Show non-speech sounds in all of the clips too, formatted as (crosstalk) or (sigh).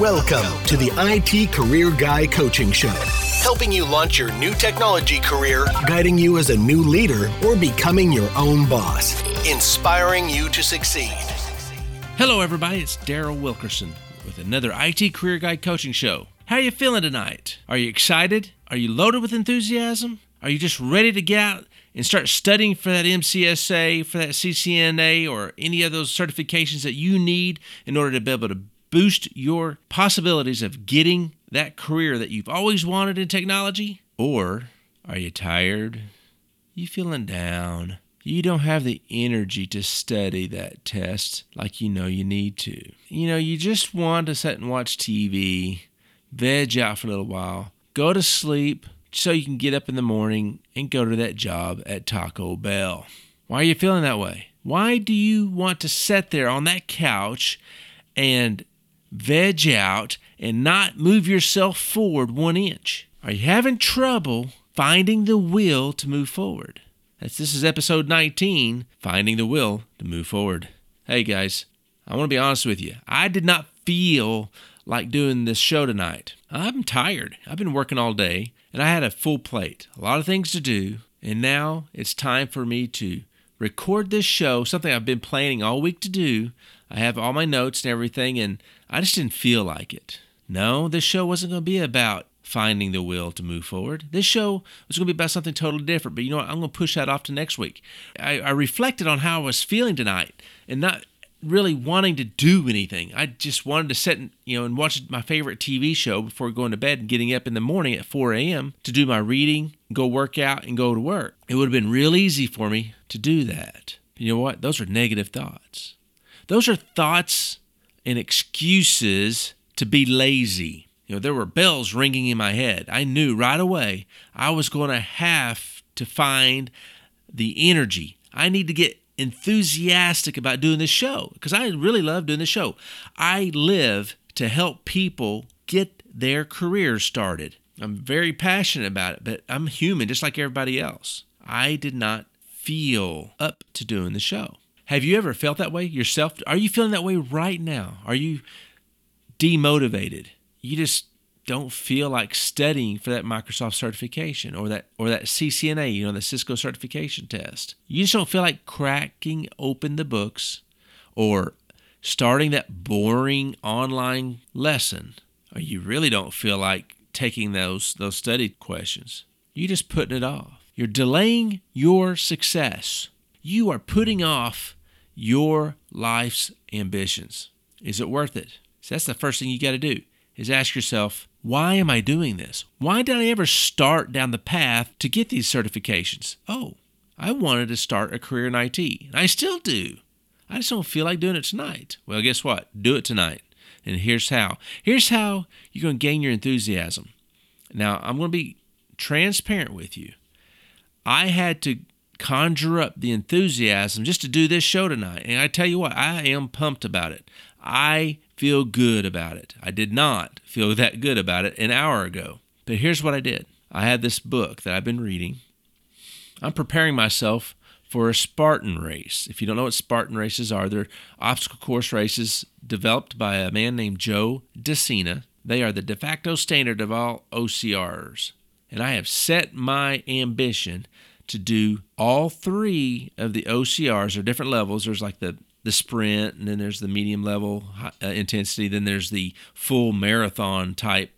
Welcome to the IT Career Guy Coaching Show, helping you launch your new technology career, guiding you as a new leader, or becoming your own boss, inspiring you to succeed. Hello, everybody. It's Daryl Wilkerson with another IT Career Guy Coaching Show. How are you feeling tonight? Are you excited? Are you loaded with enthusiasm? Are you just ready to get out and start studying for that MCSA, for that CCNA, or any of those certifications that you need in order to be able to boost your possibilities of getting that career that you've always wanted in technology? Or are you tired? You feeling down? You don't have the energy to study that test like you know you need to. You know, you just want to sit and watch TV, veg out for a little while, go to sleep so you can get up in the morning and go to that job at Taco Bell. Why are you feeling that way? Why do you want to sit there on that couch and veg out and not move yourself forward one inch? Are you having trouble finding the will to move forward? That's, this is episode 19 Finding the Will to Move Forward. Hey guys, I want to be honest with you. I did not feel like doing this show tonight. I'm tired. I've been working all day and I had a full plate, a lot of things to do. And now it's time for me to record this show, something I've been planning all week to do. I have all my notes and everything, and I just didn't feel like it. No, this show wasn't going to be about finding the will to move forward. This show was going to be about something totally different, but you know what? I'm going to push that off to next week. I, I reflected on how I was feeling tonight and not really wanting to do anything. I just wanted to sit and, you know, and watch my favorite TV show before going to bed and getting up in the morning at 4 a.m. to do my reading, go work out, and go to work. It would have been real easy for me to do that. You know what? Those are negative thoughts. Those are thoughts and excuses to be lazy. You know, there were bells ringing in my head. I knew right away I was going to have to find the energy. I need to get enthusiastic about doing this show because I really love doing the show. I live to help people get their careers started. I'm very passionate about it, but I'm human just like everybody else. I did not feel up to doing the show. Have you ever felt that way yourself? Are you feeling that way right now? Are you demotivated? You just don't feel like studying for that Microsoft certification or that or that CCNA, you know, the Cisco certification test. You just don't feel like cracking open the books or starting that boring online lesson. Or you really don't feel like taking those those study questions. You're just putting it off. You're delaying your success. You are putting off your life's ambitions. Is it worth it? So that's the first thing you got to do is ask yourself, why am I doing this? Why did I ever start down the path to get these certifications? Oh, I wanted to start a career in IT, and I still do. I just don't feel like doing it tonight. Well, guess what? Do it tonight. And here's how. Here's how you're going to gain your enthusiasm. Now, I'm going to be transparent with you. I had to conjure up the enthusiasm just to do this show tonight. And I tell you what, I am pumped about it. I feel good about it. I did not feel (laughs) that good about it an hour ago. But here's what I did I had this book that I've been reading. I'm preparing myself for a Spartan race. If you don't know what Spartan races are, they're obstacle course races developed by a man named Joe De Sena. They are the de facto standard of all OCRs. And I have set my ambition to do all three of the OCRs or different levels. There's like the the sprint, and then there's the medium level uh, intensity, then there's the full marathon type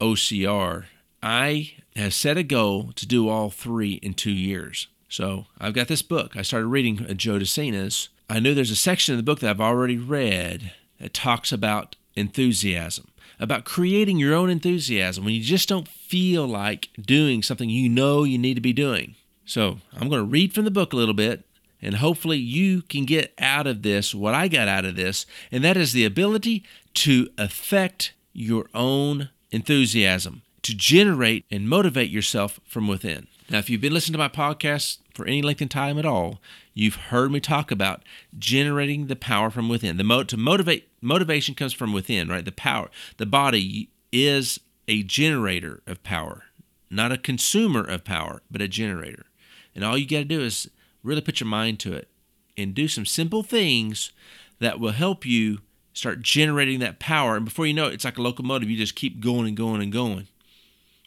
OCR. I have set a goal to do all three in two years. So I've got this book. I started reading uh, Joe De Sena's. I knew there's a section of the book that I've already read that talks about enthusiasm, about creating your own enthusiasm when you just don't feel like doing something you know you need to be doing. So I'm going to read from the book a little bit and hopefully, you can get out of this what I got out of this, and that is the ability to affect your own enthusiasm, to generate and motivate yourself from within. Now, if you've been listening to my podcast for any length of time at all, you've heard me talk about generating the power from within. The mo- to motivate motivation comes from within, right? The power, the body is a generator of power, not a consumer of power, but a generator. And all you got to do is really put your mind to it and do some simple things that will help you start generating that power. And before you know it, it's like a locomotive. You just keep going and going and going.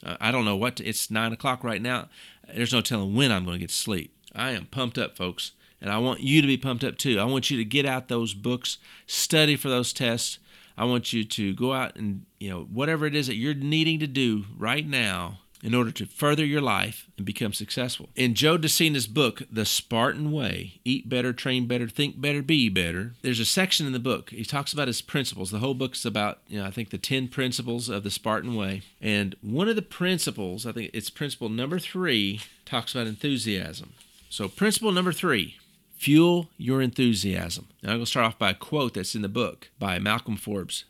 Uh, I don't know what, to, it's nine o'clock right now. There's no telling when I'm going to get sleep. I am pumped up, folks. And I want you to be pumped up too. I want you to get out those books, study for those tests. I want you to go out and, you know, whatever it is that you're needing to do right now in order to further your life and become successful. In Joe De Sena's book, The Spartan Way Eat Better, Train Better, Think Better, Be Better, there's a section in the book. He talks about his principles. The whole book's about, you know, I think the 10 principles of the Spartan Way. And one of the principles, I think it's principle number three, talks about enthusiasm. So, principle number three Fuel your enthusiasm. Now, I'm going to start off by a quote that's in the book by Malcolm Forbes.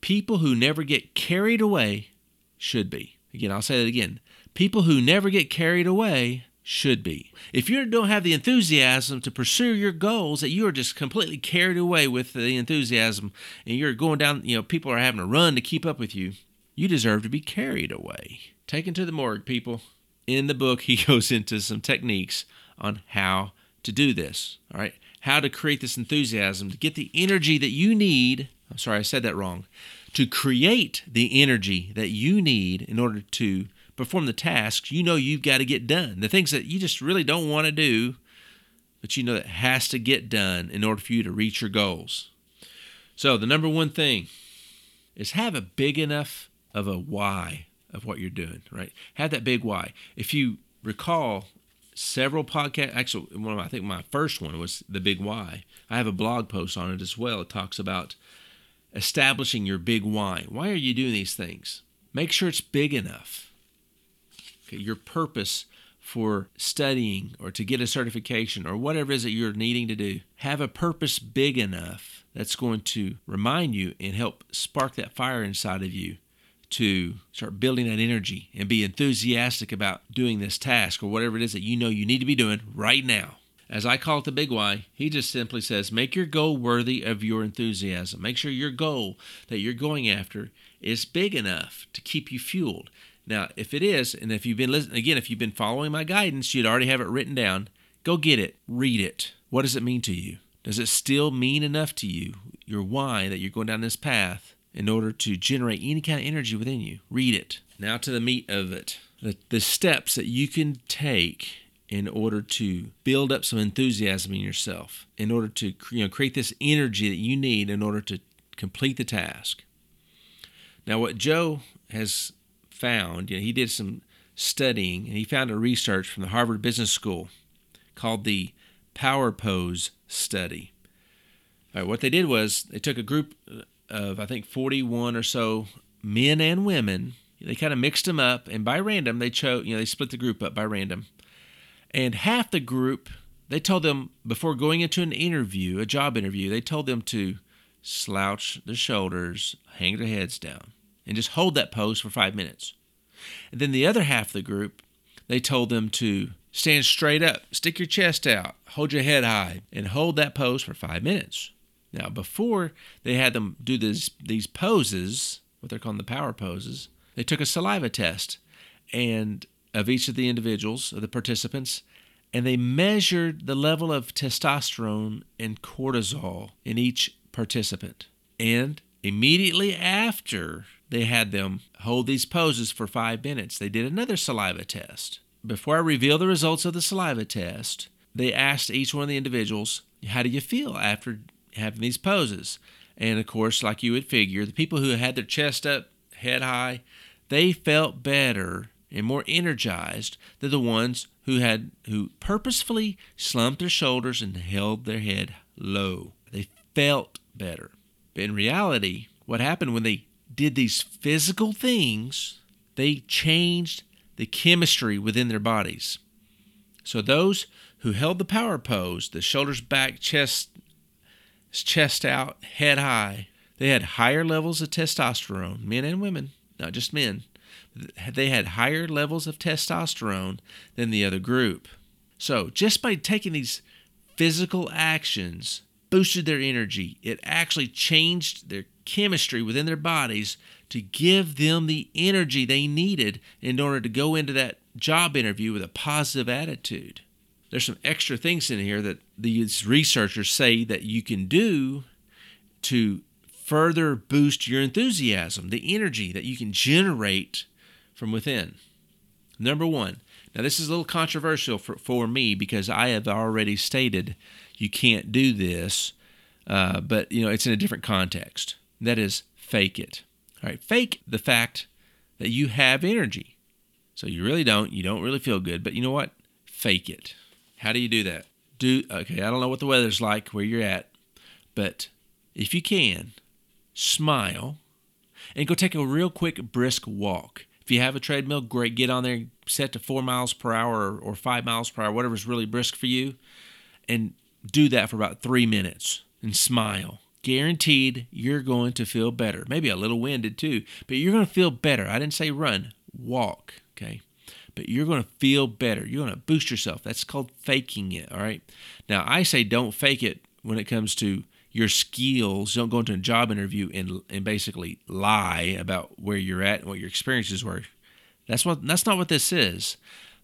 People who never get carried away should be. Again, I'll say that again. People who never get carried away should be. If you don't have the enthusiasm to pursue your goals, that you are just completely carried away with the enthusiasm and you're going down, you know, people are having to run to keep up with you, you deserve to be carried away. Taken to the morgue, people. In the book, (laughs) he goes into some techniques on how to do this. All right. How to create this enthusiasm, to get the energy that you need. I'm sorry, I said that wrong. To create the energy that you need in order to perform the tasks you know you've got to get done. The things that you just really don't want to do, but you know that has to get done in order for you to reach your goals. So, the number one thing is have a big enough of a why of what you're doing, right? Have that big why. If you recall, several podcasts. Actually, one of my, I think my first one was the Big Why. I have a blog post on it as well. It talks about establishing your big why. Why are you doing these things? Make sure it's big enough. Okay, your purpose for studying or to get a certification or whatever it is that you're needing to do, have a purpose big enough that's going to remind you and help spark that fire inside of you to start building that energy and be enthusiastic about doing this task or whatever it is that you know you need to be doing right now. As I call it the big why, he just simply says, make your goal worthy of your enthusiasm. Make sure your goal that you're going after is big enough to keep you fueled. Now, if it is, and if you've been listening, again, if you've been following my guidance, you'd already have it written down. Go get it, read it. What does it mean to you? Does it still mean enough to you, your why, that you're going down this path, in order to generate any kind of energy within you. Read it. Now to the meat of it. The, the steps that you can take in order to build up some enthusiasm in yourself, in order to you know, create this energy that you need in order to complete the task. Now, what Joe has found, you know, he did some studying and he found a research from the Harvard Business School called the Power Pose Study. All right, what they did was they took a group uh, of I think 41 or so men and women. They kind of mixed them up, and by random they chose. You know, they split the group up by random, and half the group they told them before going into an interview, a job interview, they told them to slouch their shoulders, hang their heads down, and just hold that pose for five minutes. And then the other half of the group, they told them to stand straight up, stick your chest out, hold your head high, and hold that pose for five minutes. Now, before they had them do this, these poses, what they're called the power poses, they took a saliva test and of each of the individuals, of the participants, and they measured the level of testosterone and cortisol in each participant. And immediately after they had them hold these poses for five minutes, they did another saliva test. Before I reveal the results of the saliva test, they asked each one of the individuals, How do you feel after having these poses. And of course, like you would figure, the people who had their chest up, head high, they felt better and more energized than the ones who had who purposefully slumped their shoulders and held their head low. They felt better. But in reality, what happened when they did these physical things, they changed the chemistry within their bodies. So those who held the power pose, the shoulders back, chest chest out, head high. They had higher levels of testosterone, men and women, not just men. They had higher levels of testosterone than the other group. So, just by taking these physical actions, boosted their energy. It actually changed their chemistry within their bodies to give them the energy they needed in order to go into that job interview with a positive attitude there's some extra things in here that these researchers say that you can do to further boost your enthusiasm, the energy that you can generate from within. Number one, now this is a little controversial for, for me because I have already stated you can't do this, uh, but you know it's in a different context. That is, fake it. All right, fake the fact that you have energy. So you really don't. You don't really feel good, but you know what? Fake it. How do you do that? Do okay. I don't know what the weather's like where you're at, but if you can, smile and go take a real quick brisk walk. If you have a treadmill, great. Get on there, set to four miles per hour or, five miles per hour, whatever's really brisk for you, and do that for about three minutes and smile. Guaranteed you're going to feel better. Maybe a little winded too, but you're going to feel better. I didn't say run, walk, okay? But you're going to feel better. You're going to boost yourself. That's called faking it, all right? Now, I say don't fake it when it comes to your skills. Don't go into a job interview and and basically lie about where you're at and what your experiences were. That's what that's not what this is.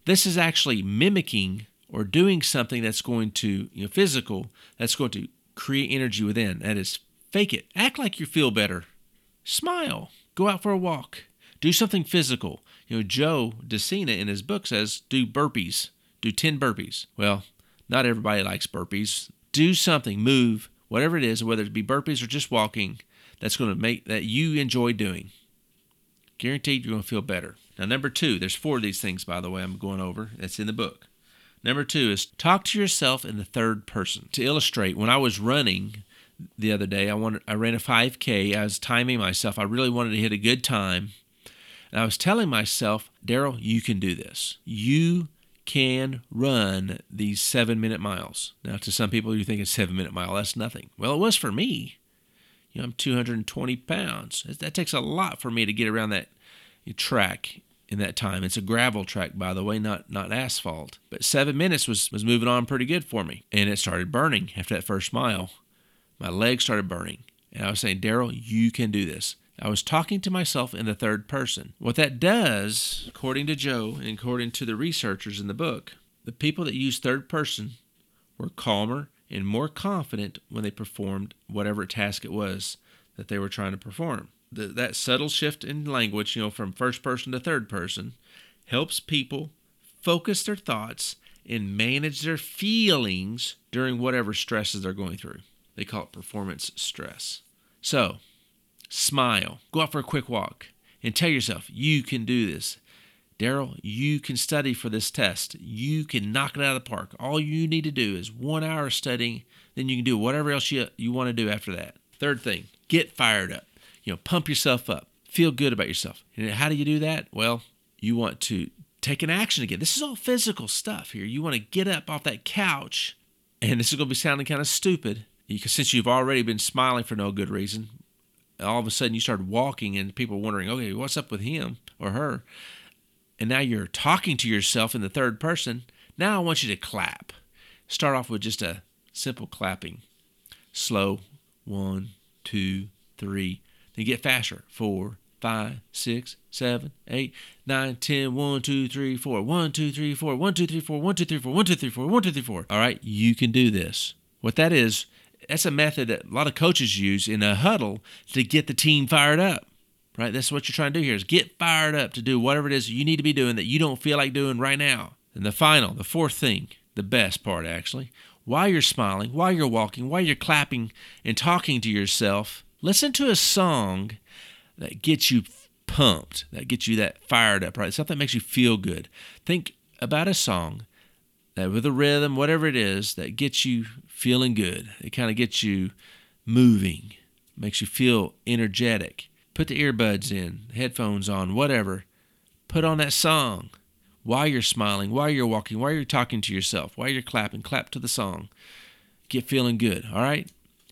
This is actually mimicking or doing something that's going to, you know, physical, that's going to create energy within. That is fake it. Act like you feel better. Smile. Go out for a walk. Do something physical. You know, Joe De Sena in his book says do burpees. Do 10 burpees. Well, not everybody likes burpees. Do something, move, whatever it is, whether it be burpees or just walking, that's going to make that you enjoy doing. Guaranteed you're going to feel better. Now, number two, there's four of these things, by the way, I'm going over. That's in the book. Number two is talk to yourself in the third person. To illustrate, when I was running the other day, I wanted I ran a 5K. I was timing myself. I really wanted to hit a good time. And I was telling myself, Daryl, you can do this. You can run these seven minute miles. Now, to some people, you think a seven minute mile, that's nothing. Well, it was for me. You know, I'm 220 pounds. That takes a lot for me to get around that track in that time. It's a gravel track, by the way, not not asphalt. But seven minutes was was moving on pretty good for me, and it started burning after that first mile. My legs started burning, and I was saying, Daryl, you can do this. I was talking to myself in the third person. What that does, according to Joe and according to the researchers in the book, the people that use third person were calmer and more confident when they performed whatever task it was that they were trying to perform. The, that subtle shift in language, you know, from first person to third person, helps people focus their thoughts and manage their feelings during whatever stresses they're going through. They call it performance stress. So, Smile. Go out for a quick walk and tell yourself, you can do this. Daryl, you can study for this test. You can knock it out of the park. All you need to do is one hour of studying, then you can do whatever else you, you want to do after that. Third thing, get fired up. You know, pump yourself up. Feel good about yourself. And how do you do that? Well, you want to take an action again. This is all physical stuff here. You want to get up off that couch, and this is going to be sounding kind of stupid because since you've already been smiling for no good reason, all of a sudden you started walking and people were wondering, okay, what's up with him or her? And now you're talking to yourself in the third person. Now I want you to clap. Start off with just a simple clapping. Slow. One, two, three. Then get faster. Four, five, six, seven, eight, nine, ten. One, two, three, four. One, two, three, four. One, two, three, four. One, two, three, four. One, two, three, four. One, two, three, four. All right, you can do this. What that is, that's a method that a lot of coaches use in a huddle to get the team fired up. Right? That's what you're trying to do here is get fired up to do whatever it is you need to be doing that you don't feel like doing right now. And the final, the fourth thing, the best part actually, while you're smiling, while you're walking, while you're clapping and talking to yourself, listen to a song that gets you pumped, that gets you that fired up, right? Something that makes you feel good. Think about a song that with a rhythm, whatever it is, that gets you feeling good. It kind of gets you moving, makes you feel energetic. Put the earbuds in, headphones on, whatever. Put on that song while you're smiling, while you're walking, while you're talking to yourself, while you're clapping. Clap to the song. Get feeling good, all right?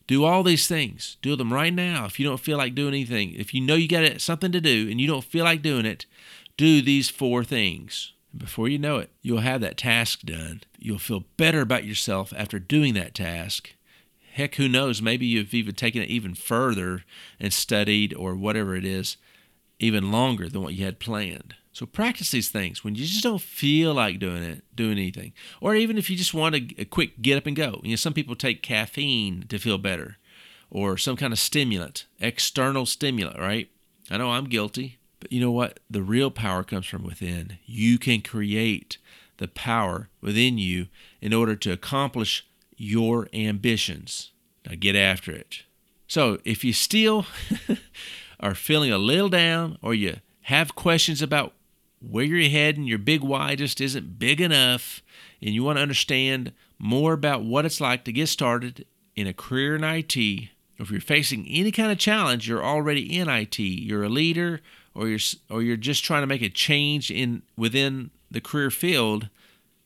Do all these things. Do them right now. If you don't feel like doing anything, if you know you got something to do and you don't feel like doing it, do these four things. Before you know it, you'll have that task done. You'll feel better about yourself after doing that task. Heck, who knows? Maybe you've even taken it even further and studied or whatever it is, even longer than what you had planned. So practice these things when you just don't feel like doing it, doing anything, or even if you just want a, a quick get up and go. You know, some people take caffeine to feel better. or some kind of stimulant, external stimulant, right? I know I'm guilty, but you know what? The real power comes from within. You can create the power within you in order to accomplish your ambitions. Now get after it. So if you still (laughs) are feeling a little down or you have questions about where you're heading, your big why just isn't big enough, and you want to understand more about what it's like to get started in a career in IT, if you're facing any kind of challenge, you're already in IT, you're a leader, or you're or you're just trying to make a change in within the career field,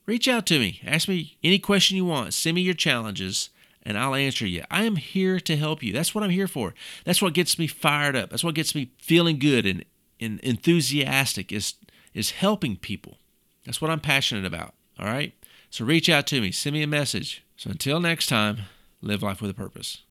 reach out to me. Ask me any question you want. Send me your challenges and I'll answer you. I am here to help you. That's what I'm here for. That's what gets me fired up. That's what gets me feeling good and, and enthusiastic is is helping people. That's what I'm passionate about. All right? So reach out to me, send me a message. So until next time, live life with a purpose.